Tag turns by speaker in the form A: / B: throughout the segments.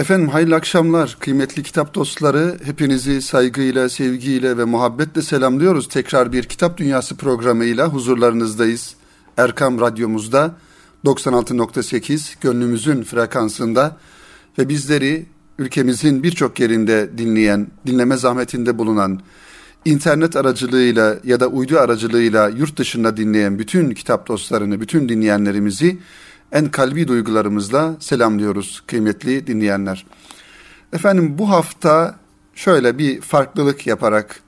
A: Efendim hayırlı akşamlar kıymetli kitap dostları. Hepinizi saygıyla, sevgiyle ve muhabbetle selamlıyoruz. Tekrar bir Kitap Dünyası programıyla huzurlarınızdayız. Erkam Radyomuzda 96.8 gönlümüzün frekansında ve bizleri ülkemizin birçok yerinde dinleyen, dinleme zahmetinde bulunan, internet aracılığıyla ya da uydu aracılığıyla yurt dışında dinleyen bütün kitap dostlarını, bütün dinleyenlerimizi en kalbi duygularımızla selamlıyoruz kıymetli dinleyenler. Efendim bu hafta şöyle bir farklılık yaparak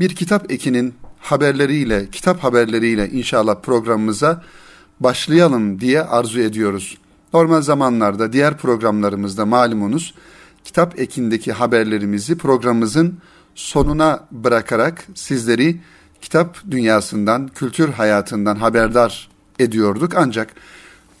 A: bir kitap ekinin haberleriyle, kitap haberleriyle inşallah programımıza başlayalım diye arzu ediyoruz. Normal zamanlarda diğer programlarımızda malumunuz kitap ekindeki haberlerimizi programımızın sonuna bırakarak sizleri kitap dünyasından, kültür hayatından haberdar ediyorduk. Ancak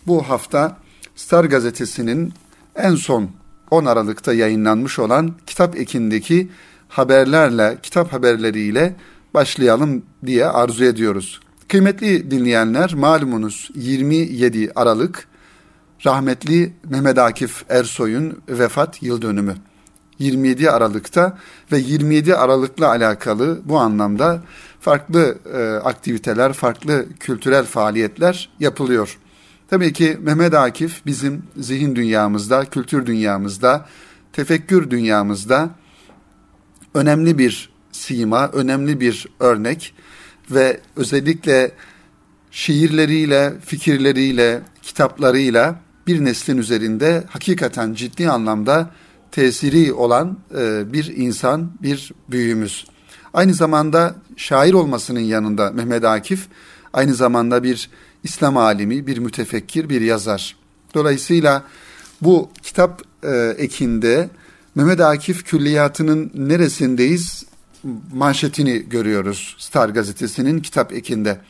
A: bu hafta Star gazetesinin en son 10 Aralık'ta yayınlanmış olan kitap ekindeki haberlerle, kitap haberleriyle başlayalım diye arzu ediyoruz. Kıymetli dinleyenler malumunuz 27 Aralık rahmetli Mehmet Akif Ersoy'un vefat yıl dönümü. 27 Aralık'ta ve 27 Aralık'la alakalı bu anlamda farklı e, aktiviteler, farklı kültürel faaliyetler yapılıyor. Tabii ki Mehmet Akif bizim zihin dünyamızda, kültür dünyamızda, tefekkür dünyamızda önemli bir sima, önemli bir örnek ve özellikle şiirleriyle, fikirleriyle, kitaplarıyla bir neslin üzerinde hakikaten ciddi anlamda tesiri olan e, bir insan, bir büyüğümüz. Aynı zamanda şair olmasının yanında Mehmet Akif aynı zamanda bir İslam alimi, bir mütefekkir, bir yazar. Dolayısıyla bu kitap e, ekinde Mehmet Akif külliyatının neresindeyiz manşetini görüyoruz Star gazetesinin kitap ekinde.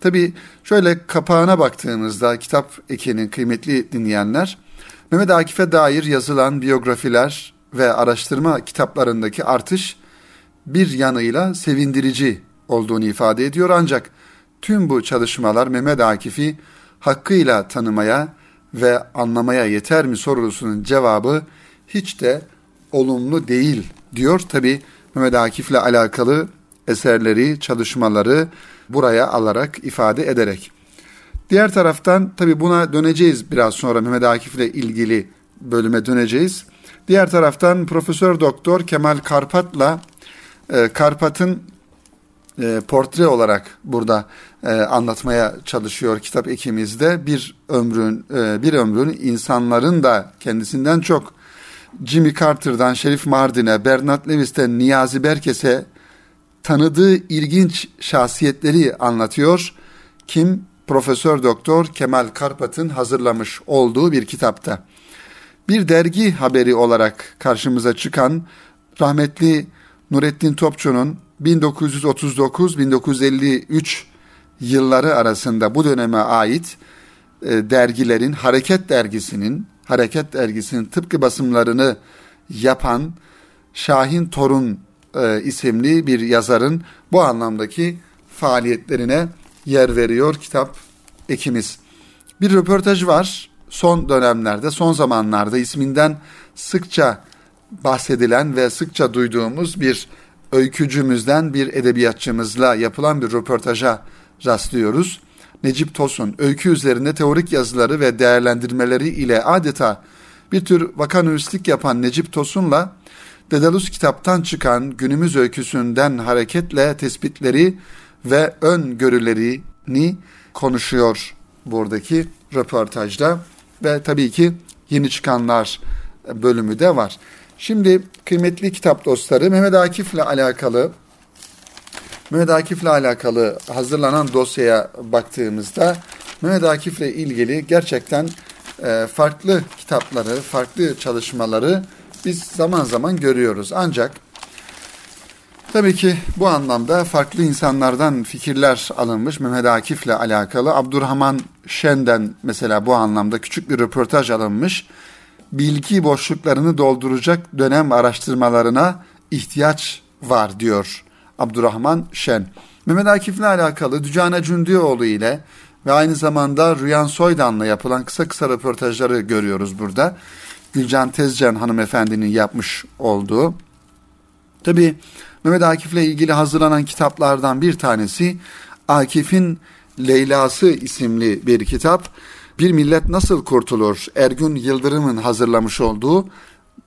A: Tabi şöyle kapağına baktığımızda kitap ekinin kıymetli dinleyenler Mehmet Akif'e dair yazılan biyografiler ve araştırma kitaplarındaki artış bir yanıyla sevindirici olduğunu ifade ediyor ancak tüm bu çalışmalar Mehmet Akif'i hakkıyla tanımaya ve anlamaya yeter mi sorusunun cevabı hiç de olumlu değil diyor. Tabi Mehmet Akif'le alakalı eserleri, çalışmaları buraya alarak, ifade ederek. Diğer taraftan tabi buna döneceğiz biraz sonra Mehmet Akif'le ilgili bölüme döneceğiz. Diğer taraftan Profesör Doktor Kemal Karpat'la e, Karpat'ın e, portre olarak burada e, anlatmaya çalışıyor kitap ekimizde bir ömrün e, bir ömrün insanların da kendisinden çok Jimmy Carter'dan Şerif Mardin'e, Bernard Lewis'ten Niyazi Berkes'e tanıdığı ilginç şahsiyetleri anlatıyor. Kim? Profesör Doktor Kemal Karpat'ın hazırlamış olduğu bir kitapta. Bir dergi haberi olarak karşımıza çıkan rahmetli Nurettin Topçu'nun 1939-1953 yılları arasında bu döneme ait e, dergilerin Hareket dergisinin Hareket dergisinin tıpkı basımlarını yapan Şahin Torun e, isimli bir yazarın bu anlamdaki faaliyetlerine yer veriyor kitap ekimiz. Bir röportaj var son dönemlerde, son zamanlarda isminden sıkça bahsedilen ve sıkça duyduğumuz bir öykücümüzden bir edebiyatçımızla yapılan bir röportaja rastlıyoruz. Necip Tosun, öykü üzerinde teorik yazıları ve değerlendirmeleri ile adeta bir tür vakanüvistik yapan Necip Tosun'la Dedalus kitaptan çıkan günümüz öyküsünden hareketle tespitleri ve öngörülerini konuşuyor buradaki röportajda ve tabii ki yeni çıkanlar bölümü de var. Şimdi kıymetli kitap dostları Mehmet Akif'le alakalı Mehmet Akif'le alakalı hazırlanan dosyaya baktığımızda Mehmet Akif'le ilgili gerçekten e, farklı kitapları, farklı çalışmaları biz zaman zaman görüyoruz. Ancak tabii ki bu anlamda farklı insanlardan fikirler alınmış Mehmet Akif'le alakalı. Abdurrahman Şen'den mesela bu anlamda küçük bir röportaj alınmış bilgi boşluklarını dolduracak dönem araştırmalarına ihtiyaç var diyor Abdurrahman Şen. Mehmet Akif'le alakalı Dücane Cündioğlu ile ve aynı zamanda Rüyan Soydan'la yapılan kısa kısa röportajları görüyoruz burada. Gülcan Tezcan hanımefendinin yapmış olduğu. Tabi Mehmet Akif'le ilgili hazırlanan kitaplardan bir tanesi Akif'in Leyla'sı isimli bir kitap. Bir Millet Nasıl Kurtulur? Ergün Yıldırım'ın hazırlamış olduğu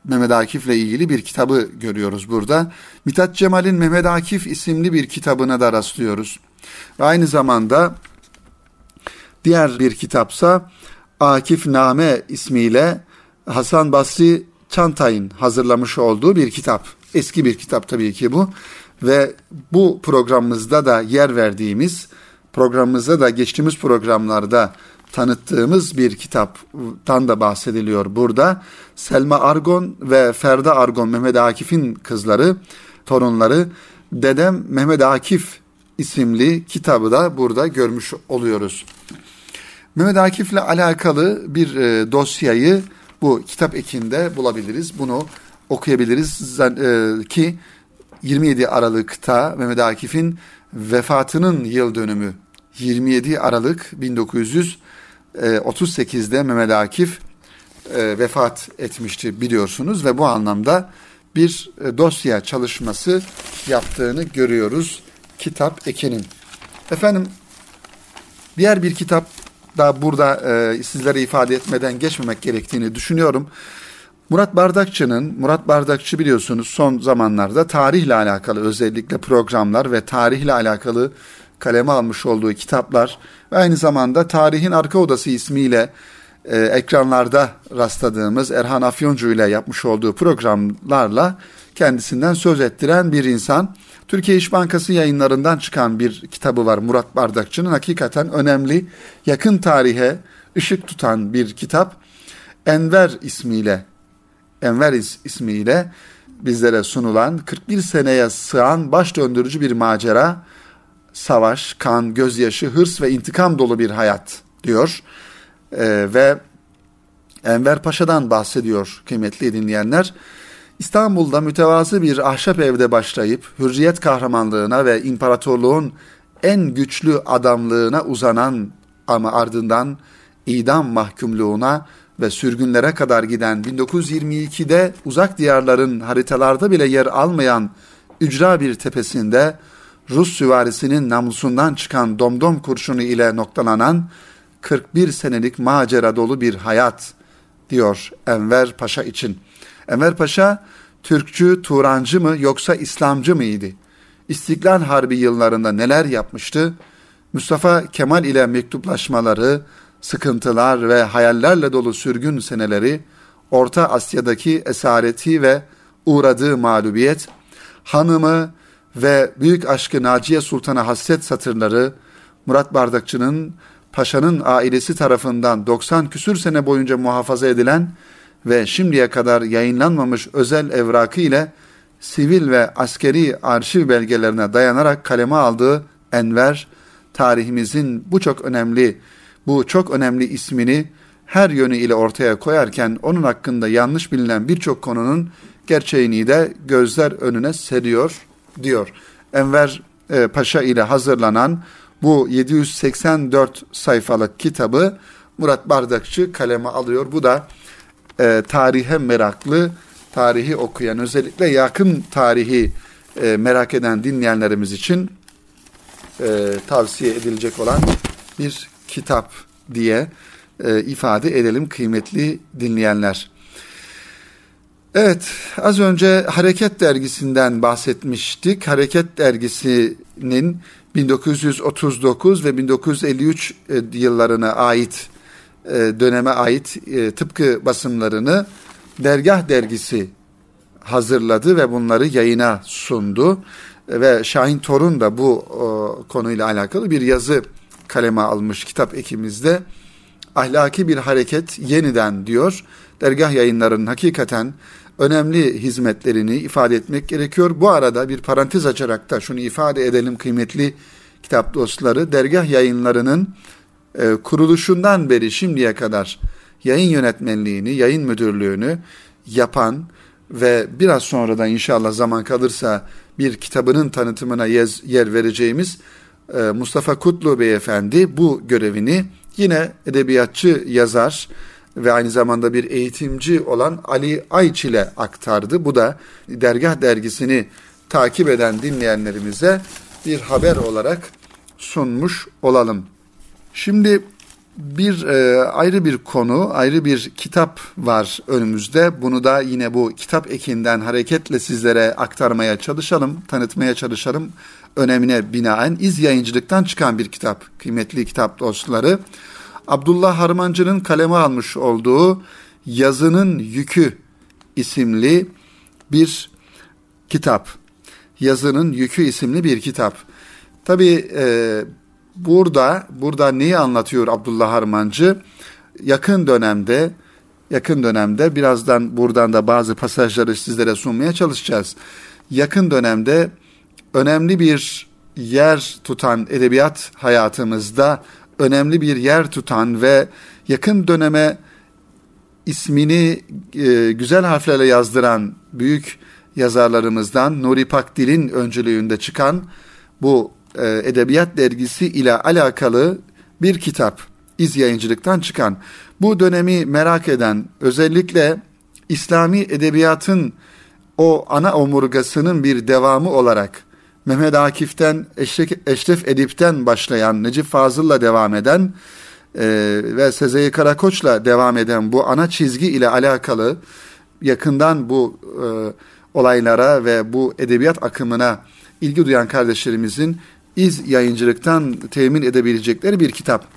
A: Mehmet Akif'le ilgili bir kitabı görüyoruz burada. Mithat Cemal'in Mehmet Akif isimli bir kitabına da rastlıyoruz. Ve aynı zamanda diğer bir kitapsa Akif Name ismiyle Hasan Basri Çantay'ın hazırlamış olduğu bir kitap. Eski bir kitap tabii ki bu. Ve bu programımızda da yer verdiğimiz, programımızda da geçtiğimiz programlarda tanıttığımız bir kitaptan da bahsediliyor burada. Selma Argon ve Ferda Argon Mehmet Akif'in kızları, torunları Dedem Mehmet Akif isimli kitabı da burada görmüş oluyoruz. Mehmet Akif'le alakalı bir e, dosyayı bu kitap ekinde bulabiliriz. Bunu okuyabiliriz e, ki 27 Aralık'ta Mehmet Akif'in vefatının yıl dönümü 27 Aralık 1938'de Mehmet Akif e, vefat etmişti biliyorsunuz ve bu anlamda bir e, dosya çalışması yaptığını görüyoruz kitap ekinin. Efendim diğer bir kitap da burada e, sizlere ifade etmeden geçmemek gerektiğini düşünüyorum. Murat Bardakçı'nın, Murat Bardakçı biliyorsunuz son zamanlarda tarihle alakalı özellikle programlar ve tarihle alakalı kaleme almış olduğu kitaplar ve aynı zamanda Tarihin Arka Odası ismiyle e, ekranlarda rastladığımız Erhan Afyoncu ile yapmış olduğu programlarla kendisinden söz ettiren bir insan. Türkiye İş Bankası yayınlarından çıkan bir kitabı var Murat Bardakçı'nın. Hakikaten önemli, yakın tarihe ışık tutan bir kitap. Enver ismiyle, Enver ismiyle bizlere sunulan 41 seneye sığan baş döndürücü bir macera, savaş, kan, gözyaşı, hırs ve intikam dolu bir hayat diyor. Ee, ve Enver Paşa'dan bahsediyor kıymetli dinleyenler. İstanbul'da mütevazı bir ahşap evde başlayıp hürriyet kahramanlığına ve imparatorluğun en güçlü adamlığına uzanan ama ardından idam mahkumluğuna ve sürgünlere kadar giden 1922'de uzak diyarların haritalarda bile yer almayan ücra bir tepesinde Rus süvarisinin namlusundan çıkan domdom kurşunu ile noktalanan 41 senelik macera dolu bir hayat diyor Enver Paşa için. Enver Paşa Türkçü, Turancı mı yoksa İslamcı mıydı? İstiklal Harbi yıllarında neler yapmıştı? Mustafa Kemal ile mektuplaşmaları, sıkıntılar ve hayallerle dolu sürgün seneleri, Orta Asya'daki esareti ve uğradığı mağlubiyet, hanımı ve büyük aşkı Naciye Sultan'a hasret satırları, Murat Bardakçı'nın paşanın ailesi tarafından 90 küsür sene boyunca muhafaza edilen ve şimdiye kadar yayınlanmamış özel evrakı ile sivil ve askeri arşiv belgelerine dayanarak kaleme aldığı Enver, tarihimizin bu çok önemli, bu çok önemli ismini her yönü ile ortaya koyarken onun hakkında yanlış bilinen birçok konunun gerçeğini de gözler önüne seriyor diyor. Enver e, Paşa ile hazırlanan bu 784 sayfalık kitabı Murat Bardakçı kaleme alıyor. Bu da e, tarihe meraklı, tarihi okuyan, özellikle yakın tarihi e, merak eden dinleyenlerimiz için e, tavsiye edilecek olan bir kitap diye e, ifade edelim kıymetli dinleyenler. Evet, az önce Hareket Dergisi'nden bahsetmiştik. Hareket Dergisi'nin 1939 ve 1953 e, yıllarına ait e, döneme ait e, tıpkı basımlarını Dergah Dergisi hazırladı ve bunları yayına sundu. Ve Şahin Torun da bu konuyla alakalı bir yazı kaleme almış kitap ekimizde. Ahlaki bir hareket yeniden diyor. Dergah yayınlarının hakikaten önemli hizmetlerini ifade etmek gerekiyor. Bu arada bir parantez açarak da şunu ifade edelim kıymetli kitap dostları. Dergah yayınlarının e, kuruluşundan beri şimdiye kadar yayın yönetmenliğini, yayın müdürlüğünü yapan ve biraz sonra da inşallah zaman kalırsa bir kitabının tanıtımına yer vereceğimiz e, Mustafa Kutlu Beyefendi bu görevini yine edebiyatçı yazar ve aynı zamanda bir eğitimci olan Ali Ayç ile aktardı. Bu da Dergah dergisini takip eden dinleyenlerimize bir haber olarak sunmuş olalım. Şimdi bir e, ayrı bir konu, ayrı bir kitap var önümüzde. Bunu da yine bu kitap ekinden hareketle sizlere aktarmaya çalışalım, tanıtmaya çalışalım. Önemine binaen iz yayıncılıktan çıkan bir kitap, kıymetli kitap dostları. Abdullah Harmancı'nın kaleme almış olduğu Yazının Yükü isimli bir kitap. Yazının Yükü isimli bir kitap. Tabi e, burada burada neyi anlatıyor Abdullah Harmancı? Yakın dönemde yakın dönemde birazdan buradan da bazı pasajları sizlere sunmaya çalışacağız. Yakın dönemde önemli bir yer tutan edebiyat hayatımızda önemli bir yer tutan ve yakın döneme ismini e, güzel harflerle yazdıran büyük yazarlarımızdan Nuri Pakdil'in öncülüğünde çıkan bu e, Edebiyat Dergisi ile alakalı bir kitap. İz yayıncılıktan çıkan. Bu dönemi merak eden özellikle İslami edebiyatın o ana omurgasının bir devamı olarak Mehmet Akif'ten, Eşref, Eşref Edip'ten başlayan, Necip Fazıl'la devam eden e, ve Sezai Karakoç'la devam eden bu ana çizgi ile alakalı yakından bu e, olaylara ve bu edebiyat akımına ilgi duyan kardeşlerimizin iz yayıncılıktan temin edebilecekleri bir kitap.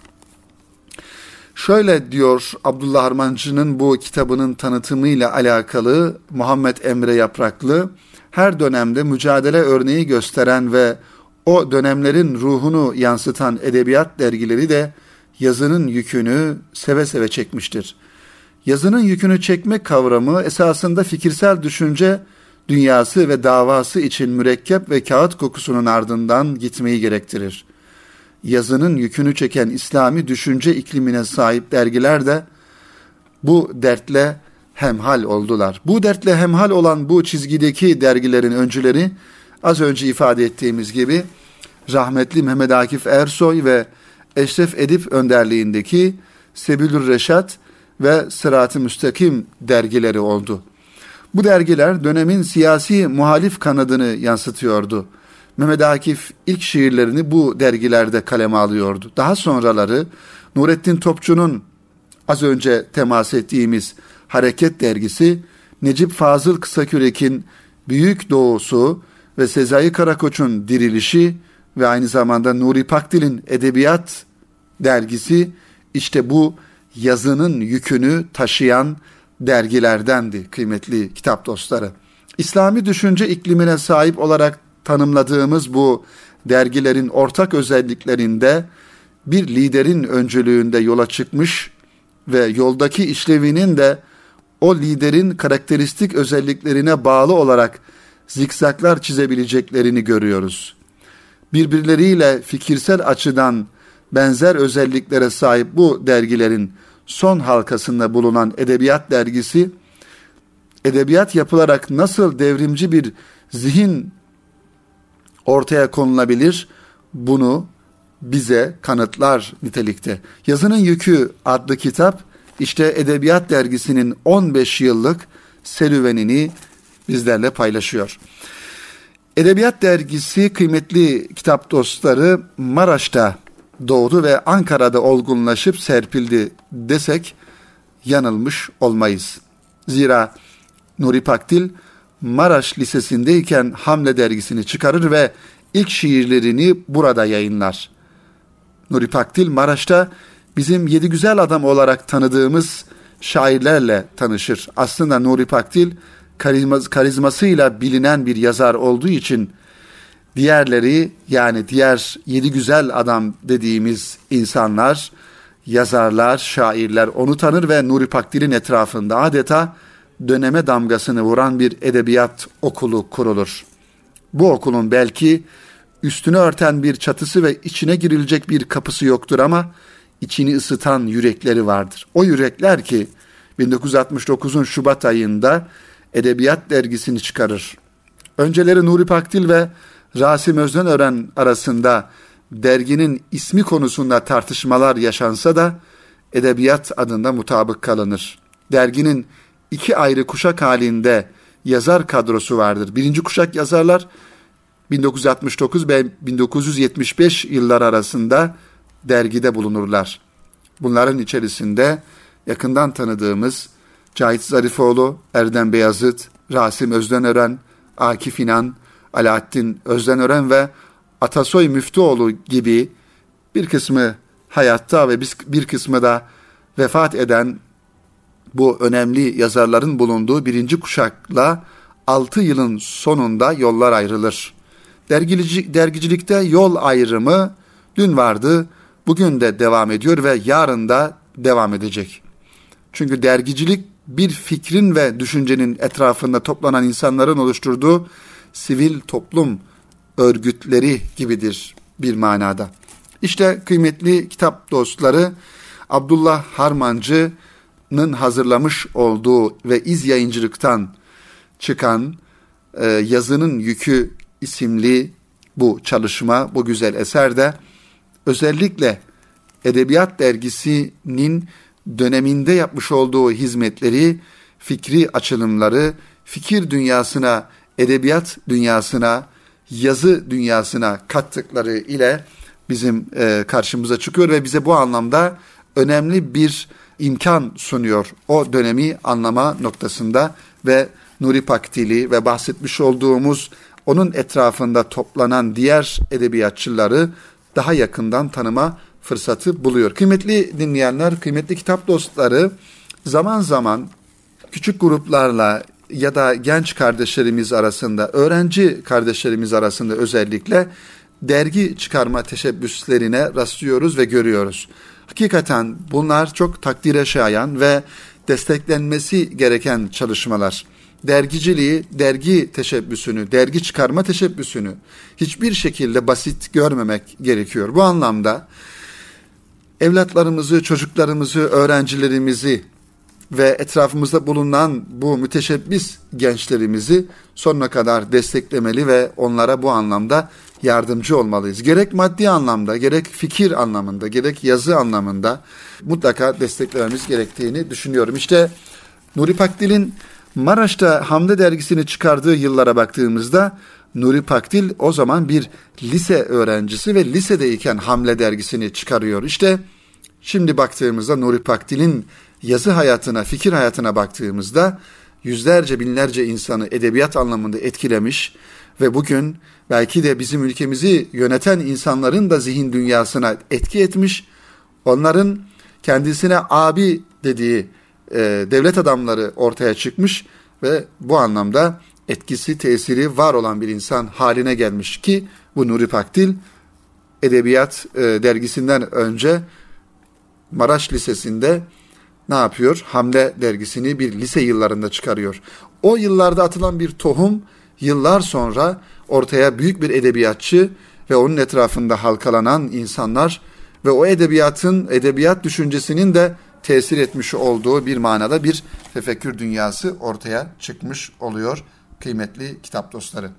A: Şöyle diyor Abdullah Harmancı'nın bu kitabının tanıtımıyla alakalı Muhammed Emre Yapraklı, her dönemde mücadele örneği gösteren ve o dönemlerin ruhunu yansıtan edebiyat dergileri de yazının yükünü seve seve çekmiştir. Yazının yükünü çekmek kavramı esasında fikirsel düşünce dünyası ve davası için mürekkep ve kağıt kokusunun ardından gitmeyi gerektirir. Yazının yükünü çeken İslami düşünce iklimine sahip dergiler de bu dertle hemhal oldular. Bu dertle hemhal olan bu çizgideki dergilerin öncüleri az önce ifade ettiğimiz gibi rahmetli Mehmet Akif Ersoy ve Eşref Edip önderliğindeki Sebilür Reşat ve Sırat-ı Müstakim dergileri oldu. Bu dergiler dönemin siyasi muhalif kanadını yansıtıyordu. Mehmet Akif ilk şiirlerini bu dergilerde kaleme alıyordu. Daha sonraları Nurettin Topçu'nun az önce temas ettiğimiz Hareket dergisi, Necip Fazıl Kısakürek'in Büyük Doğusu ve Sezai Karakoç'un Dirilişi ve aynı zamanda Nuri Pakdil'in Edebiyat dergisi işte bu yazının yükünü taşıyan dergilerdendi kıymetli kitap dostları. İslami düşünce iklimine sahip olarak tanımladığımız bu dergilerin ortak özelliklerinde bir liderin öncülüğünde yola çıkmış ve yoldaki işlevinin de o liderin karakteristik özelliklerine bağlı olarak zikzaklar çizebileceklerini görüyoruz. Birbirleriyle fikirsel açıdan benzer özelliklere sahip bu dergilerin son halkasında bulunan Edebiyat Dergisi, edebiyat yapılarak nasıl devrimci bir zihin ortaya konulabilir bunu bize kanıtlar nitelikte. Yazının Yükü adlı kitap işte Edebiyat Dergisi'nin 15 yıllık serüvenini bizlerle paylaşıyor. Edebiyat Dergisi kıymetli kitap dostları Maraş'ta doğdu ve Ankara'da olgunlaşıp serpildi desek yanılmış olmayız. Zira Nuri Pakdil Maraş Lisesi'ndeyken Hamle dergisini çıkarır ve ilk şiirlerini burada yayınlar. Nuri Pakdil Maraş'ta bizim yedi güzel adam olarak tanıdığımız şairlerle tanışır. Aslında Nuri Pakdil karizması, karizmasıyla bilinen bir yazar olduğu için diğerleri yani diğer yedi güzel adam dediğimiz insanlar, yazarlar, şairler onu tanır ve Nuri Pakdil'in etrafında adeta döneme damgasını vuran bir edebiyat okulu kurulur. Bu okulun belki üstünü örten bir çatısı ve içine girilecek bir kapısı yoktur ama içini ısıtan yürekleri vardır. O yürekler ki 1969'un Şubat ayında Edebiyat dergisini çıkarır. Önceleri Nuri Pakdil ve Rasim Özdenören arasında derginin ismi konusunda tartışmalar yaşansa da Edebiyat adında mutabık kalınır. Derginin iki ayrı kuşak halinde yazar kadrosu vardır. Birinci kuşak yazarlar 1969 ve 1975 yıllar arasında dergide bulunurlar. Bunların içerisinde yakından tanıdığımız Cahit Zarifoğlu, Erdem Beyazıt, Rasim Özdenören, Akif İnan, Alaaddin Özdenören ve Atasoy Müftüoğlu gibi bir kısmı hayatta ve bir kısmı da vefat eden bu önemli yazarların bulunduğu birinci kuşakla 6 yılın sonunda yollar ayrılır. Dergilici, dergicilikte yol ayrımı dün vardı, bugün de devam ediyor ve yarın da devam edecek. Çünkü dergicilik bir fikrin ve düşüncenin etrafında toplanan insanların oluşturduğu sivil toplum örgütleri gibidir bir manada. İşte kıymetli kitap dostları Abdullah Harmancı'nın hazırlamış olduğu ve iz yayıncılıktan çıkan e, Yazının Yükü isimli bu çalışma, bu güzel eser de özellikle Edebiyat Dergisi'nin döneminde yapmış olduğu hizmetleri, fikri açılımları, fikir dünyasına, edebiyat dünyasına, yazı dünyasına kattıkları ile bizim e, karşımıza çıkıyor ve bize bu anlamda önemli bir imkan sunuyor. O dönemi anlama noktasında ve Nuri Paktili ve bahsetmiş olduğumuz onun etrafında toplanan diğer edebiyatçıları daha yakından tanıma fırsatı buluyor. Kıymetli dinleyenler, kıymetli kitap dostları zaman zaman küçük gruplarla ya da genç kardeşlerimiz arasında, öğrenci kardeşlerimiz arasında özellikle dergi çıkarma teşebbüslerine rastlıyoruz ve görüyoruz. Hakikaten bunlar çok takdire şayan ve desteklenmesi gereken çalışmalar. Dergiciliği, dergi teşebbüsünü, dergi çıkarma teşebbüsünü hiçbir şekilde basit görmemek gerekiyor. Bu anlamda evlatlarımızı, çocuklarımızı, öğrencilerimizi ve etrafımızda bulunan bu müteşebbis gençlerimizi sonuna kadar desteklemeli ve onlara bu anlamda yardımcı olmalıyız. Gerek maddi anlamda, gerek fikir anlamında, gerek yazı anlamında mutlaka desteklememiz gerektiğini düşünüyorum. İşte Nuri Pakdil'in Maraş'ta Hamle dergisini çıkardığı yıllara baktığımızda Nuri Pakdil o zaman bir lise öğrencisi ve lisedeyken Hamle dergisini çıkarıyor. İşte şimdi baktığımızda Nuri Pakdil'in yazı hayatına, fikir hayatına baktığımızda yüzlerce binlerce insanı edebiyat anlamında etkilemiş ve bugün belki de bizim ülkemizi yöneten insanların da zihin dünyasına etki etmiş. Onların kendisine abi dediği e, devlet adamları ortaya çıkmış ve bu anlamda etkisi, tesiri var olan bir insan haline gelmiş ki bu Nuri Pakdil Edebiyat e, dergisinden önce Maraş Lisesi'nde ne yapıyor? Hamle dergisini bir lise yıllarında çıkarıyor. O yıllarda atılan bir tohum yıllar sonra ortaya büyük bir edebiyatçı ve onun etrafında halkalanan insanlar ve o edebiyatın, edebiyat düşüncesinin de tesir etmiş olduğu bir manada bir tefekkür dünyası ortaya çıkmış oluyor kıymetli kitap dostları.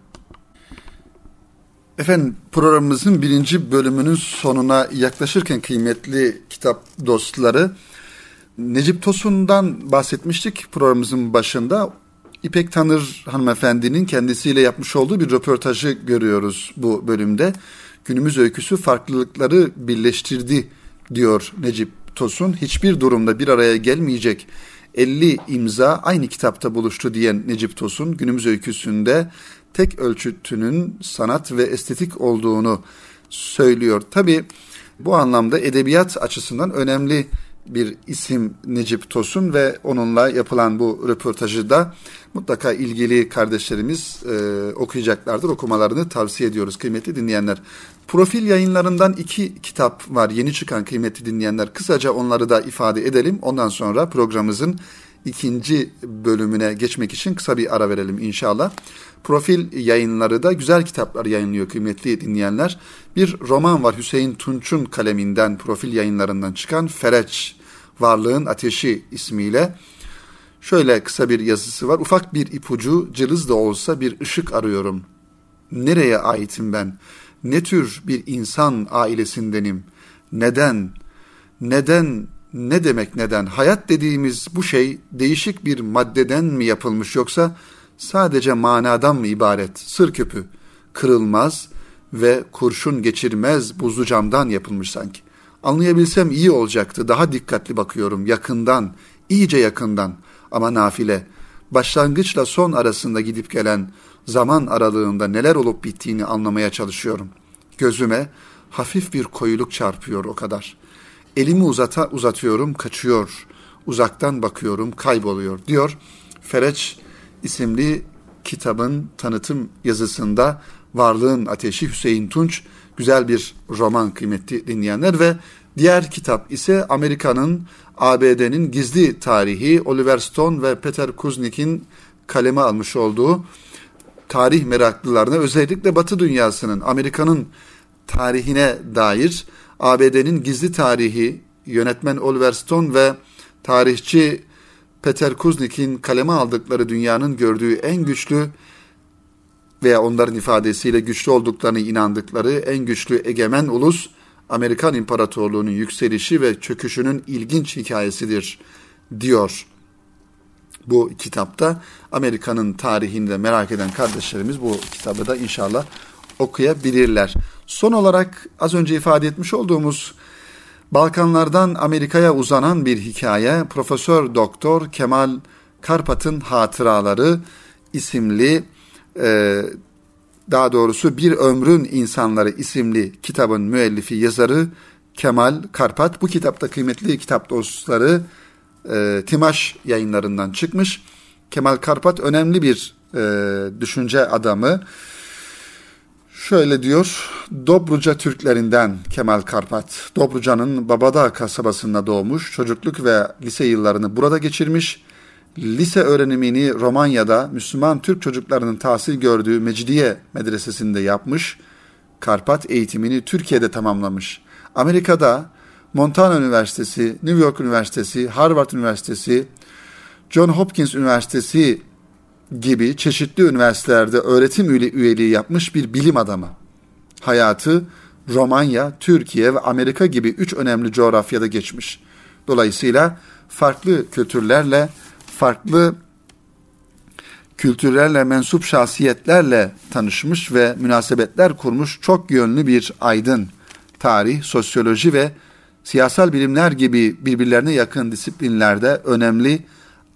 A: Efendim programımızın birinci bölümünün sonuna yaklaşırken kıymetli kitap dostları Necip Tosun'dan bahsetmiştik programımızın başında. İpek Tanır hanımefendinin kendisiyle yapmış olduğu bir röportajı görüyoruz bu bölümde. Günümüz öyküsü farklılıkları birleştirdi diyor Necip Tosun. Hiçbir durumda bir araya gelmeyecek 50 imza aynı kitapta buluştu diyen Necip Tosun günümüz öyküsünde tek ölçütünün sanat ve estetik olduğunu söylüyor. Tabi bu anlamda edebiyat açısından önemli bir isim Necip Tosun ve onunla yapılan bu röportajı da mutlaka ilgili kardeşlerimiz e, okuyacaklardır. Okumalarını tavsiye ediyoruz kıymetli dinleyenler. Profil yayınlarından iki kitap var yeni çıkan kıymetli dinleyenler. Kısaca onları da ifade edelim. Ondan sonra programımızın ikinci bölümüne geçmek için kısa bir ara verelim inşallah. Profil yayınları da güzel kitaplar yayınlıyor kıymetli dinleyenler. Bir roman var Hüseyin Tunç'un kaleminden profil yayınlarından çıkan Fereç Varlığın Ateşi ismiyle. Şöyle kısa bir yazısı var. Ufak bir ipucu, cılız da olsa bir ışık arıyorum. Nereye aitim ben? Ne tür bir insan ailesindenim? Neden? Neden ne demek neden? Hayat dediğimiz bu şey değişik bir maddeden mi yapılmış yoksa sadece manadan mı ibaret? Sır küpü kırılmaz ve kurşun geçirmez buzlu camdan yapılmış sanki. Anlayabilsem iyi olacaktı. Daha dikkatli bakıyorum yakından, iyice yakından ama nafile. Başlangıçla son arasında gidip gelen zaman aralığında neler olup bittiğini anlamaya çalışıyorum. Gözüme hafif bir koyuluk çarpıyor o kadar. Elimi uzata uzatıyorum, kaçıyor. Uzaktan bakıyorum, kayboluyor diyor. Fereç isimli kitabın tanıtım yazısında Varlığın Ateşi Hüseyin Tunç güzel bir roman kıymetli dinleyenler ve diğer kitap ise Amerika'nın ABD'nin gizli tarihi Oliver Stone ve Peter Kuznick'in kaleme almış olduğu tarih meraklılarına özellikle Batı dünyasının Amerika'nın tarihine dair ABD'nin gizli tarihi yönetmen Oliver Stone ve tarihçi Peter Kuznick'in kaleme aldıkları dünyanın gördüğü en güçlü veya onların ifadesiyle güçlü olduklarını inandıkları en güçlü egemen ulus Amerikan İmparatorluğu'nun yükselişi ve çöküşünün ilginç hikayesidir diyor bu kitapta. Amerika'nın tarihini de merak eden kardeşlerimiz bu kitabı da inşallah okuyabilirler. Son olarak az önce ifade etmiş olduğumuz Balkanlardan Amerika'ya uzanan bir hikaye Profesör Doktor Kemal Karpat'ın Hatıraları isimli e, daha doğrusu Bir Ömrün İnsanları isimli kitabın müellifi yazarı Kemal Karpat. Bu kitapta kıymetli kitap dostları e, Timaş yayınlarından çıkmış. Kemal Karpat önemli bir e, düşünce adamı. Şöyle diyor, Dobruca Türklerinden Kemal Karpat. Dobruca'nın Babadağ kasabasında doğmuş, çocukluk ve lise yıllarını burada geçirmiş. Lise öğrenimini Romanya'da Müslüman Türk çocuklarının tahsil gördüğü Mecidiye Medresesi'nde yapmış. Karpat eğitimini Türkiye'de tamamlamış. Amerika'da Montana Üniversitesi, New York Üniversitesi, Harvard Üniversitesi, John Hopkins Üniversitesi gibi çeşitli üniversitelerde öğretim üyeliği yapmış bir bilim adamı. Hayatı Romanya, Türkiye ve Amerika gibi üç önemli coğrafyada geçmiş. Dolayısıyla farklı kültürlerle, farklı kültürlerle mensup şahsiyetlerle tanışmış ve münasebetler kurmuş çok yönlü bir aydın. Tarih, sosyoloji ve siyasal bilimler gibi birbirlerine yakın disiplinlerde önemli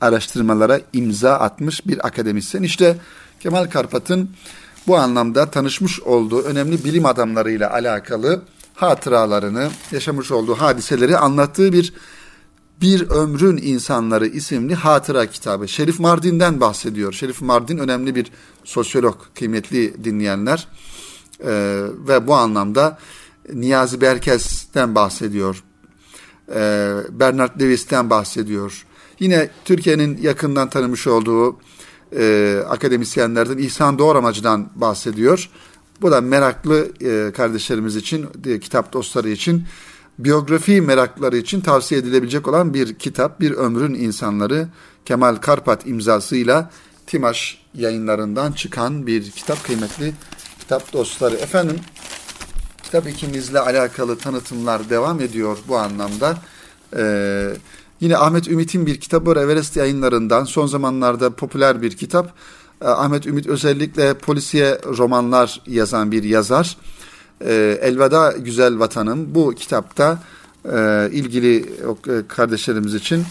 A: araştırmalara imza atmış bir akademisyen. İşte Kemal Karpat'ın bu anlamda tanışmış olduğu önemli bilim adamlarıyla alakalı hatıralarını, yaşamış olduğu hadiseleri anlattığı bir Bir Ömrün İnsanları isimli hatıra kitabı. Şerif Mardin'den bahsediyor. Şerif Mardin önemli bir sosyolog, kıymetli dinleyenler. Ee, ve bu anlamda Niyazi Berkes'ten bahsediyor. Ee, Bernard Lewis'ten bahsediyor. Yine Türkiye'nin yakından tanımış olduğu e, akademisyenlerden İhsan Doğramacı'dan bahsediyor. Bu da meraklı e, kardeşlerimiz için, e, kitap dostları için, biyografi merakları için tavsiye edilebilecek olan bir kitap. Bir Ömrün İnsanları Kemal Karpat imzasıyla Timaş yayınlarından çıkan bir kitap kıymetli kitap dostları. Efendim kitap ikimizle alakalı tanıtımlar devam ediyor bu anlamda. Ee, Yine Ahmet Ümit'in bir kitabı Everest yayınlarından son zamanlarda popüler bir kitap. Ee, Ahmet Ümit özellikle polisiye romanlar yazan bir yazar. Ee, Elveda Güzel Vatanım bu kitapta e, ilgili e, kardeşlerimiz için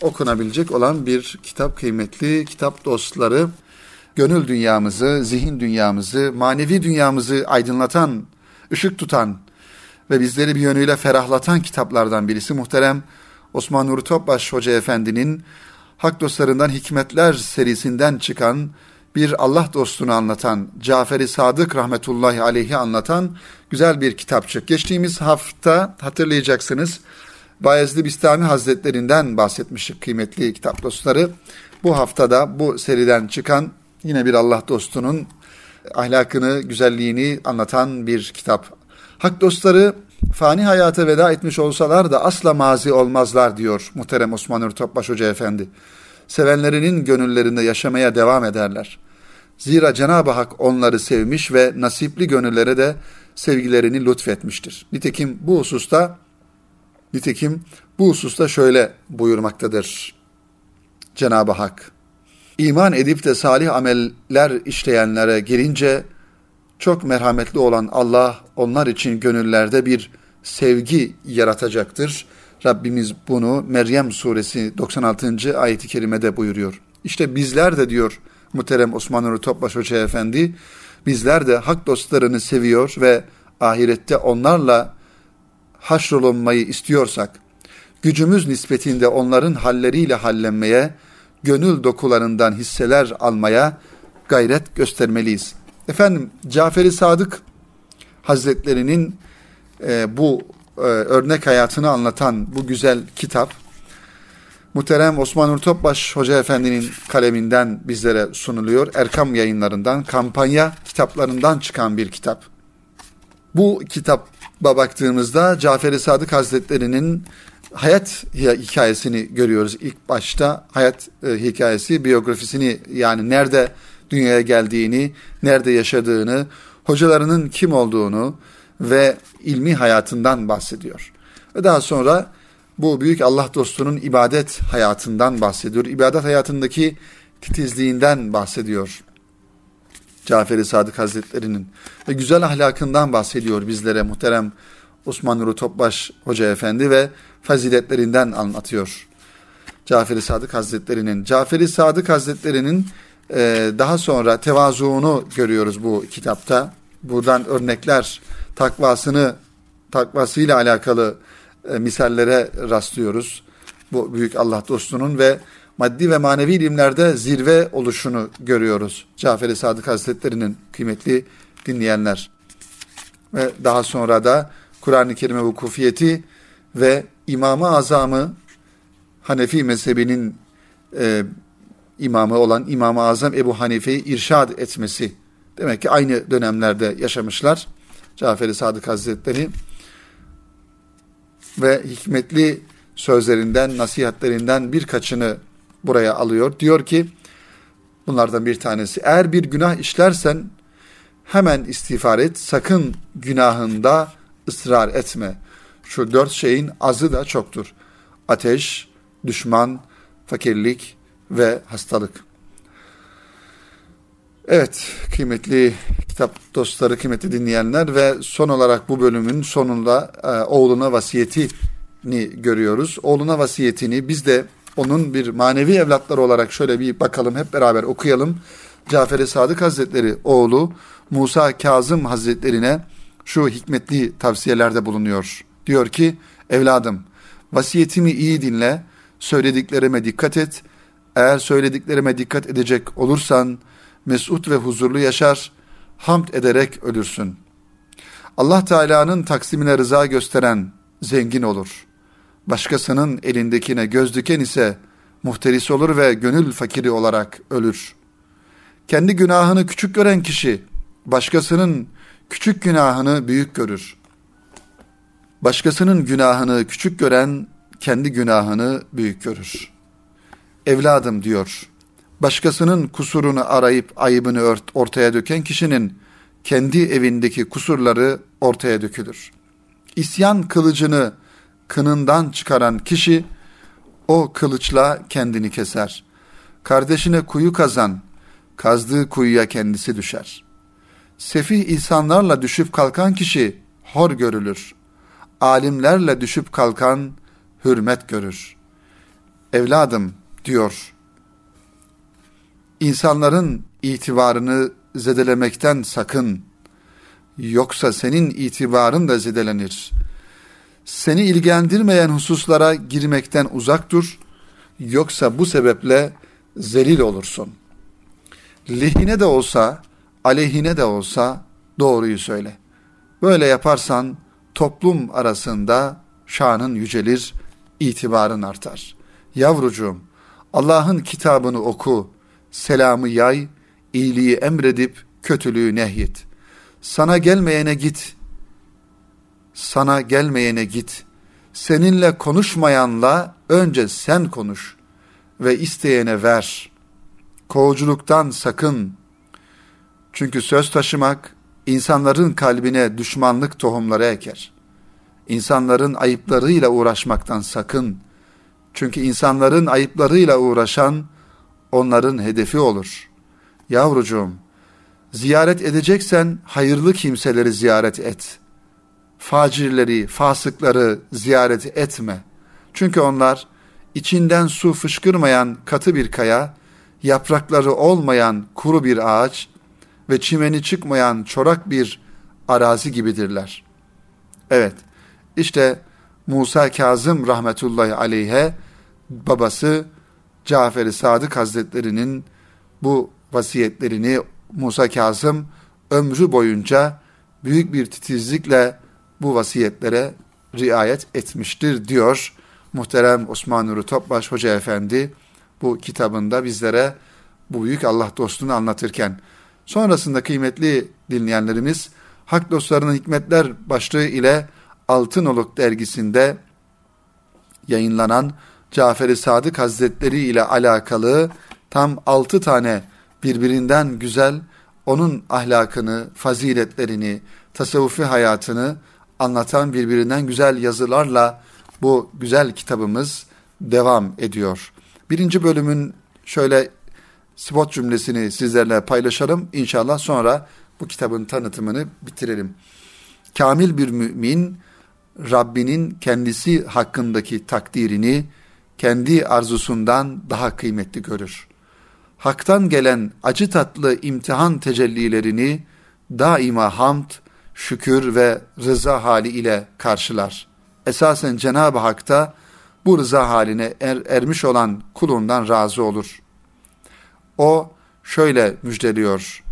A: okunabilecek olan bir kitap kıymetli kitap dostları. Gönül dünyamızı, zihin dünyamızı, manevi dünyamızı aydınlatan, ışık tutan ve bizleri bir yönüyle ferahlatan kitaplardan birisi muhterem Osman Nuri Topbaş Hoca Efendi'nin Hak Dostlarından Hikmetler serisinden çıkan bir Allah dostunu anlatan, Cafer-i Sadık rahmetullahi aleyhi anlatan güzel bir kitapçık. Geçtiğimiz hafta hatırlayacaksınız Bayezid Bistami Hazretlerinden bahsetmiştik kıymetli kitap dostları. Bu haftada bu seriden çıkan yine bir Allah dostunun ahlakını, güzelliğini anlatan bir kitap. Hak dostları fani hayata veda etmiş olsalar da asla mazi olmazlar diyor muhterem Osman Topbaş Hoca Efendi. Sevenlerinin gönüllerinde yaşamaya devam ederler. Zira Cenab-ı Hak onları sevmiş ve nasipli gönüllere de sevgilerini lütfetmiştir. Nitekim bu hususta nitekim Bu hususta şöyle buyurmaktadır Cenab-ı Hak. İman edip de salih ameller işleyenlere gelince çok merhametli olan Allah onlar için gönüllerde bir sevgi yaratacaktır. Rabbimiz bunu Meryem suresi 96. ayeti kerimede buyuruyor. İşte bizler de diyor muhterem Osman Nuri Topbaş Hoca Efendi, bizler de hak dostlarını seviyor ve ahirette onlarla haşrolunmayı istiyorsak, gücümüz nispetinde onların halleriyle hallenmeye, gönül dokularından hisseler almaya gayret göstermeliyiz. Efendim Caferi Sadık Hazretlerinin e, bu e, örnek hayatını anlatan bu güzel kitap Muhterem Osman Nur Topbaş Hoca Efendi'nin kaleminden bizlere sunuluyor. Erkam yayınlarından, kampanya kitaplarından çıkan bir kitap. Bu kitaba baktığımızda Caferi Sadık Hazretleri'nin hayat hikayesini görüyoruz. İlk başta hayat e, hikayesi, biyografisini yani nerede dünyaya geldiğini, nerede yaşadığını, hocalarının kim olduğunu ve ilmi hayatından bahsediyor. Ve daha sonra bu büyük Allah dostunun ibadet hayatından bahsediyor. İbadet hayatındaki titizliğinden bahsediyor. Caferi Sadık Hazretleri'nin ve güzel ahlakından bahsediyor bizlere muhterem Osman Nuri Topbaş Hoca Efendi ve faziletlerinden anlatıyor. Caferi Sadık Hazretleri'nin. Caferi Sadık Hazretleri'nin e, daha sonra tevazuunu görüyoruz bu kitapta. Buradan örnekler takvasını takvasıyla alakalı e, misallere rastlıyoruz. Bu büyük Allah dostunun ve maddi ve manevi ilimlerde zirve oluşunu görüyoruz. Caferi Sadık Hazretleri'nin kıymetli dinleyenler. Ve daha sonra da Kur'an-ı Kerim'e vukufiyeti ve İmam-ı Azam'ı Hanefi mezhebinin e, imamı olan İmam-ı Azam Ebu Hanife'yi irşad etmesi. Demek ki aynı dönemlerde yaşamışlar. Caferi Sadık Hazretleri ve hikmetli sözlerinden, nasihatlerinden birkaçını buraya alıyor. Diyor ki, bunlardan bir tanesi, eğer bir günah işlersen hemen istiğfar et, sakın günahında ısrar etme. Şu dört şeyin azı da çoktur. Ateş, düşman, fakirlik ve hastalık. Evet, kıymetli kitap dostları, kıymetli dinleyenler ve son olarak bu bölümün sonunda e, oğluna vasiyetini görüyoruz. Oğluna vasiyetini biz de onun bir manevi evlatları olarak şöyle bir bakalım, hep beraber okuyalım. Cafer-i Sadık Hazretleri oğlu Musa Kazım Hazretlerine şu hikmetli tavsiyelerde bulunuyor. Diyor ki, evladım vasiyetimi iyi dinle, söylediklerime dikkat et. Eğer söylediklerime dikkat edecek olursan, mesut ve huzurlu yaşar, hamd ederek ölürsün. Allah Teala'nın taksimine rıza gösteren zengin olur. Başkasının elindekine göz diken ise muhteris olur ve gönül fakiri olarak ölür. Kendi günahını küçük gören kişi başkasının küçük günahını büyük görür. Başkasının günahını küçük gören kendi günahını büyük görür. Evladım diyor başkasının kusurunu arayıp ayıbını ört, ortaya döken kişinin kendi evindeki kusurları ortaya dökülür. İsyan kılıcını kınından çıkaran kişi o kılıçla kendini keser. Kardeşine kuyu kazan, kazdığı kuyuya kendisi düşer. Sefih insanlarla düşüp kalkan kişi hor görülür. Alimlerle düşüp kalkan hürmet görür. Evladım diyor insanların itibarını zedelemekten sakın. Yoksa senin itibarın da zedelenir. Seni ilgilendirmeyen hususlara girmekten uzak dur. Yoksa bu sebeple zelil olursun. Lehine de olsa, aleyhine de olsa doğruyu söyle. Böyle yaparsan toplum arasında şanın yücelir, itibarın artar. Yavrucuğum, Allah'ın kitabını oku, selamı yay, iyiliği emredip kötülüğü nehyet. Sana gelmeyene git, sana gelmeyene git. Seninle konuşmayanla önce sen konuş ve isteyene ver. Kovuculuktan sakın. Çünkü söz taşımak insanların kalbine düşmanlık tohumları eker. İnsanların ayıplarıyla uğraşmaktan sakın. Çünkü insanların ayıplarıyla uğraşan onların hedefi olur. Yavrucuğum, ziyaret edeceksen hayırlı kimseleri ziyaret et. Facirleri, fasıkları ziyaret etme. Çünkü onlar içinden su fışkırmayan katı bir kaya, yaprakları olmayan kuru bir ağaç ve çimeni çıkmayan çorak bir arazi gibidirler. Evet, işte Musa Kazım rahmetullahi aleyhe babası Cafer-i Sadık Hazretleri'nin bu vasiyetlerini Musa Kazım ömrü boyunca büyük bir titizlikle bu vasiyetlere riayet etmiştir diyor muhterem Osman Nuri Topbaş Hoca Efendi bu kitabında bizlere bu büyük Allah dostunu anlatırken. Sonrasında kıymetli dinleyenlerimiz Hak Dostlarının Hikmetler başlığı ile Altınoluk dergisinde yayınlanan Cafer-i Sadık Hazretleri ile alakalı tam altı tane birbirinden güzel onun ahlakını, faziletlerini, tasavvufi hayatını anlatan birbirinden güzel yazılarla bu güzel kitabımız devam ediyor. Birinci bölümün şöyle spot cümlesini sizlerle paylaşalım. İnşallah sonra bu kitabın tanıtımını bitirelim. Kamil bir mümin Rabbinin kendisi hakkındaki takdirini kendi arzusundan daha kıymetli görür. Hak'tan gelen acı tatlı imtihan tecellilerini daima hamd, şükür ve rıza hali ile karşılar. Esasen Cenab-ı Hak da bu rıza haline er, ermiş olan kulundan razı olur. O şöyle müjdeliyor.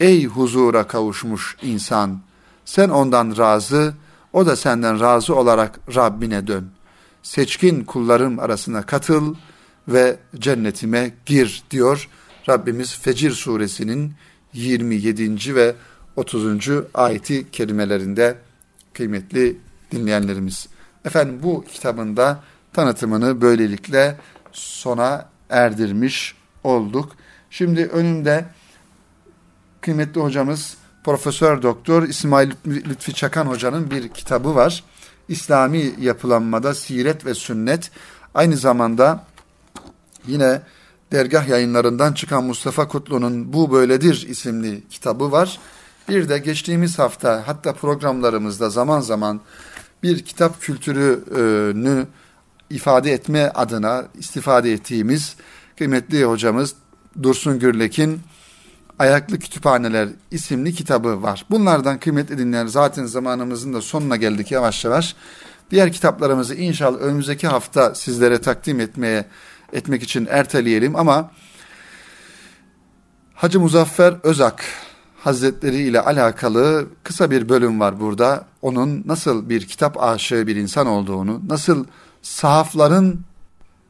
A: Ey huzura kavuşmuş insan! Sen ondan razı, o da senden razı olarak Rabbine dön. Seçkin kullarım arasına katıl ve cennetime gir diyor Rabbimiz Fecir suresinin 27. ve 30. ayeti kelimelerinde kıymetli dinleyenlerimiz. Efendim bu kitabında tanıtımını böylelikle sona erdirmiş olduk. Şimdi önümde kıymetli hocamız Profesör Doktor İsmail Lütfi Çakan hocanın bir kitabı var. İslami yapılanmada siret ve sünnet. Aynı zamanda yine dergah yayınlarından çıkan Mustafa Kutlu'nun Bu Böyledir isimli kitabı var. Bir de geçtiğimiz hafta hatta programlarımızda zaman zaman bir kitap kültürünü ifade etme adına istifade ettiğimiz kıymetli hocamız Dursun Gürlek'in Ayaklı Kütüphaneler isimli kitabı var. Bunlardan kıymetli dinleyenler zaten zamanımızın da sonuna geldik yavaş yavaş. Diğer kitaplarımızı inşallah önümüzdeki hafta sizlere takdim etmeye etmek için erteleyelim ama Hacı Muzaffer Özak Hazretleri ile alakalı kısa bir bölüm var burada. Onun nasıl bir kitap aşığı bir insan olduğunu, nasıl sahafların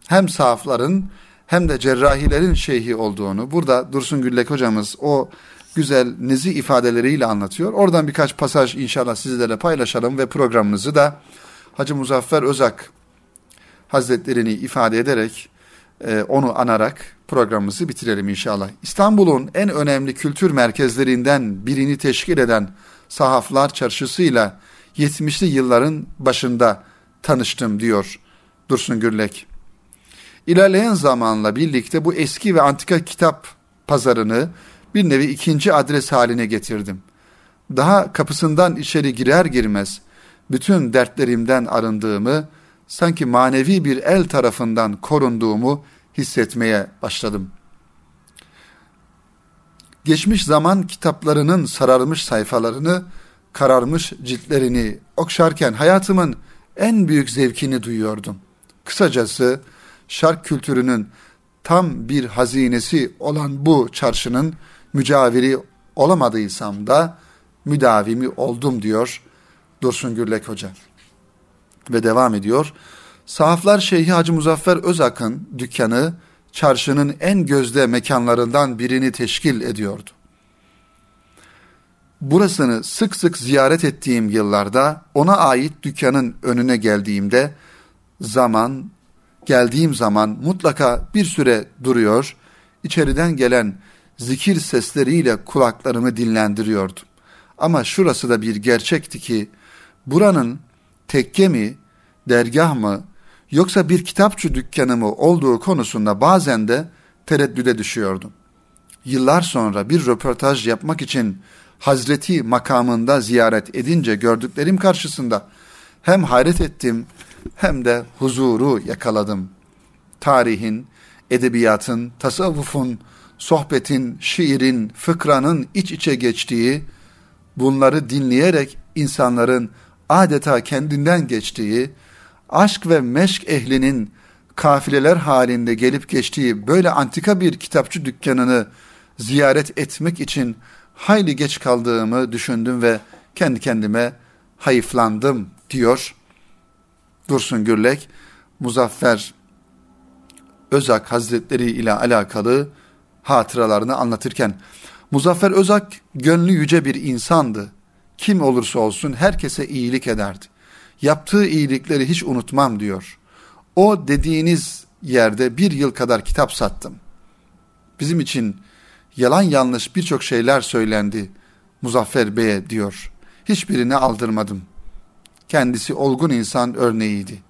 A: hem sahafların hem de cerrahilerin şeyhi olduğunu burada Dursun Güllek hocamız o güzel nezi ifadeleriyle anlatıyor. Oradan birkaç pasaj inşallah sizlerle paylaşalım ve programımızı da Hacı Muzaffer Özak Hazretlerini ifade ederek e, onu anarak programımızı bitirelim inşallah. İstanbul'un en önemli kültür merkezlerinden birini teşkil eden Sahaflar Çarşısı'yla 70'li yılların başında tanıştım diyor Dursun Gürlek. İlerleyen zamanla birlikte bu eski ve antika kitap pazarını bir nevi ikinci adres haline getirdim. Daha kapısından içeri girer girmez bütün dertlerimden arındığımı, sanki manevi bir el tarafından korunduğumu hissetmeye başladım. Geçmiş zaman kitaplarının sararmış sayfalarını, kararmış ciltlerini okşarken hayatımın en büyük zevkini duyuyordum. Kısacası şark kültürünün tam bir hazinesi olan bu çarşının mücaviri olamadıysam da müdavimi oldum diyor Dursun Gürlek Hoca. Ve devam ediyor. Sahaflar Şeyhi Hacı Muzaffer Özak'ın dükkanı çarşının en gözde mekanlarından birini teşkil ediyordu. Burasını sık sık ziyaret ettiğim yıllarda ona ait dükkanın önüne geldiğimde zaman geldiğim zaman mutlaka bir süre duruyor, içeriden gelen zikir sesleriyle kulaklarımı dinlendiriyordum. Ama şurası da bir gerçekti ki buranın tekke mi, dergah mı, yoksa bir kitapçı dükkanı mı olduğu konusunda bazen de tereddüde düşüyordum. Yıllar sonra bir röportaj yapmak için Hazreti makamında ziyaret edince gördüklerim karşısında hem hayret ettim hem de huzuru yakaladım. Tarihin, edebiyatın, tasavvufun, sohbetin, şiirin, fıkranın iç içe geçtiği, bunları dinleyerek insanların adeta kendinden geçtiği, aşk ve meşk ehlinin kafileler halinde gelip geçtiği böyle antika bir kitapçı dükkanını ziyaret etmek için hayli geç kaldığımı düşündüm ve kendi kendime hayıflandım diyor Dursun Gürlek. Muzaffer Özak Hazretleri ile alakalı hatıralarını anlatırken Muzaffer Özak gönlü yüce bir insandı. Kim olursa olsun herkese iyilik ederdi. Yaptığı iyilikleri hiç unutmam diyor. O dediğiniz yerde bir yıl kadar kitap sattım. Bizim için yalan yanlış birçok şeyler söylendi Muzaffer Bey'e diyor. Hiçbirini aldırmadım. Kendisi olgun insan örneğiydi.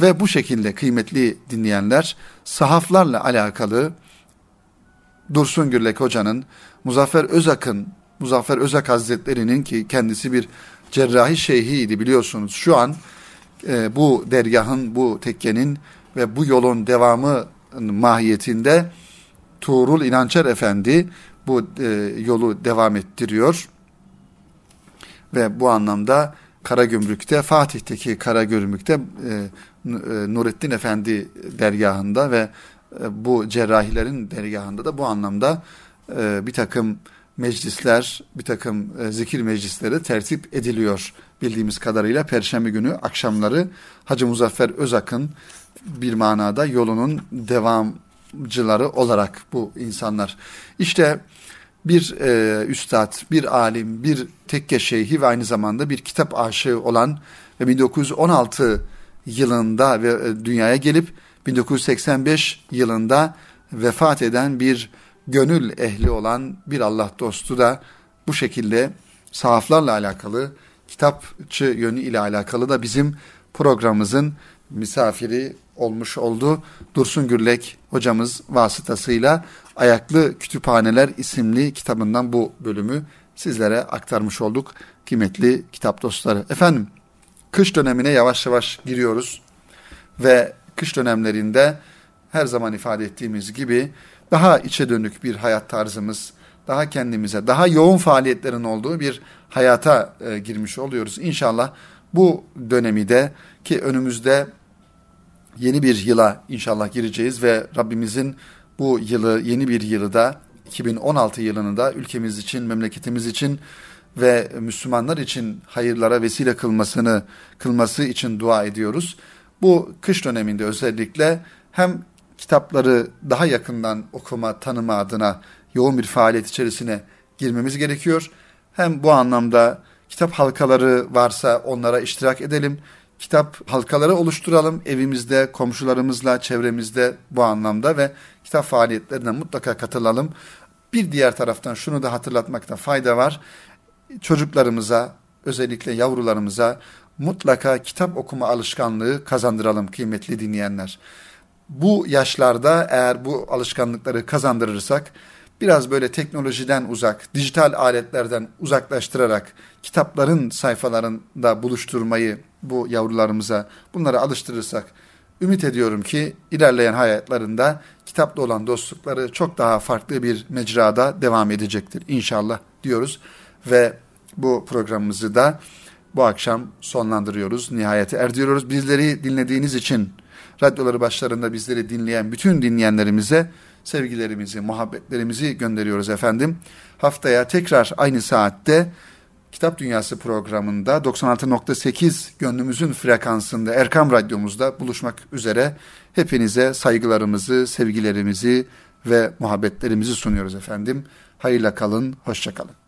A: Ve bu şekilde kıymetli dinleyenler sahaflarla alakalı Dursun Gürlek Hoca'nın, Muzaffer Özak'ın, Muzaffer Özak Hazretleri'nin ki kendisi bir cerrahi şeyhiydi biliyorsunuz. Şu an e, bu dergahın, bu tekkenin ve bu yolun devamı mahiyetinde Tuğrul İnançer Efendi bu e, yolu devam ettiriyor. Ve bu anlamda Karagümrük'te, Fatih'teki Karagümrük'te e, e, Nurettin Efendi dergahında ve e, bu cerrahilerin dergahında da bu anlamda e, bir takım meclisler, bir takım e, zikir meclisleri tertip ediliyor. Bildiğimiz kadarıyla Perşembe günü akşamları Hacı Muzaffer Özak'ın bir manada yolunun devamcıları olarak bu insanlar. İşte bir e, üstad, bir alim, bir tekke şeyhi ve aynı zamanda bir kitap aşığı olan ve 1916 yılında ve e, dünyaya gelip 1985 yılında vefat eden bir gönül ehli olan bir Allah dostu da bu şekilde sahaflarla alakalı, kitapçı yönü ile alakalı da bizim programımızın misafiri olmuş oldu. Dursun Gürlek hocamız vasıtasıyla Ayaklı Kütüphaneler isimli kitabından bu bölümü sizlere aktarmış olduk kıymetli kitap dostları. Efendim kış dönemine yavaş yavaş giriyoruz ve kış dönemlerinde her zaman ifade ettiğimiz gibi daha içe dönük bir hayat tarzımız, daha kendimize, daha yoğun faaliyetlerin olduğu bir hayata e, girmiş oluyoruz. İnşallah bu dönemi de ki önümüzde yeni bir yıla inşallah gireceğiz ve Rabbimizin bu yılı, yeni bir yılı da 2016 yılını da ülkemiz için, memleketimiz için ve Müslümanlar için hayırlara vesile kılmasını kılması için dua ediyoruz. Bu kış döneminde özellikle hem kitapları daha yakından okuma, tanıma adına yoğun bir faaliyet içerisine girmemiz gerekiyor. Hem bu anlamda kitap halkaları varsa onlara iştirak edelim. Kitap halkaları oluşturalım evimizde, komşularımızla, çevremizde bu anlamda ve kitap faaliyetlerine mutlaka katılalım. Bir diğer taraftan şunu da hatırlatmakta fayda var. Çocuklarımıza, özellikle yavrularımıza mutlaka kitap okuma alışkanlığı kazandıralım kıymetli dinleyenler. Bu yaşlarda eğer bu alışkanlıkları kazandırırsak biraz böyle teknolojiden uzak, dijital aletlerden uzaklaştırarak kitapların sayfalarında buluşturmayı bu yavrularımıza bunları alıştırırsak ümit ediyorum ki ilerleyen hayatlarında kitapla olan dostlukları çok daha farklı bir mecrada devam edecektir inşallah diyoruz ve bu programımızı da bu akşam sonlandırıyoruz, nihayete erdiriyoruz. Bizleri dinlediğiniz için radyoları başlarında bizleri dinleyen bütün dinleyenlerimize sevgilerimizi, muhabbetlerimizi gönderiyoruz efendim. Haftaya tekrar aynı saatte Kitap Dünyası programında 96.8 gönlümüzün frekansında Erkam Radyomuzda buluşmak üzere hepinize saygılarımızı, sevgilerimizi ve muhabbetlerimizi sunuyoruz efendim. Hayırla kalın, hoşçakalın.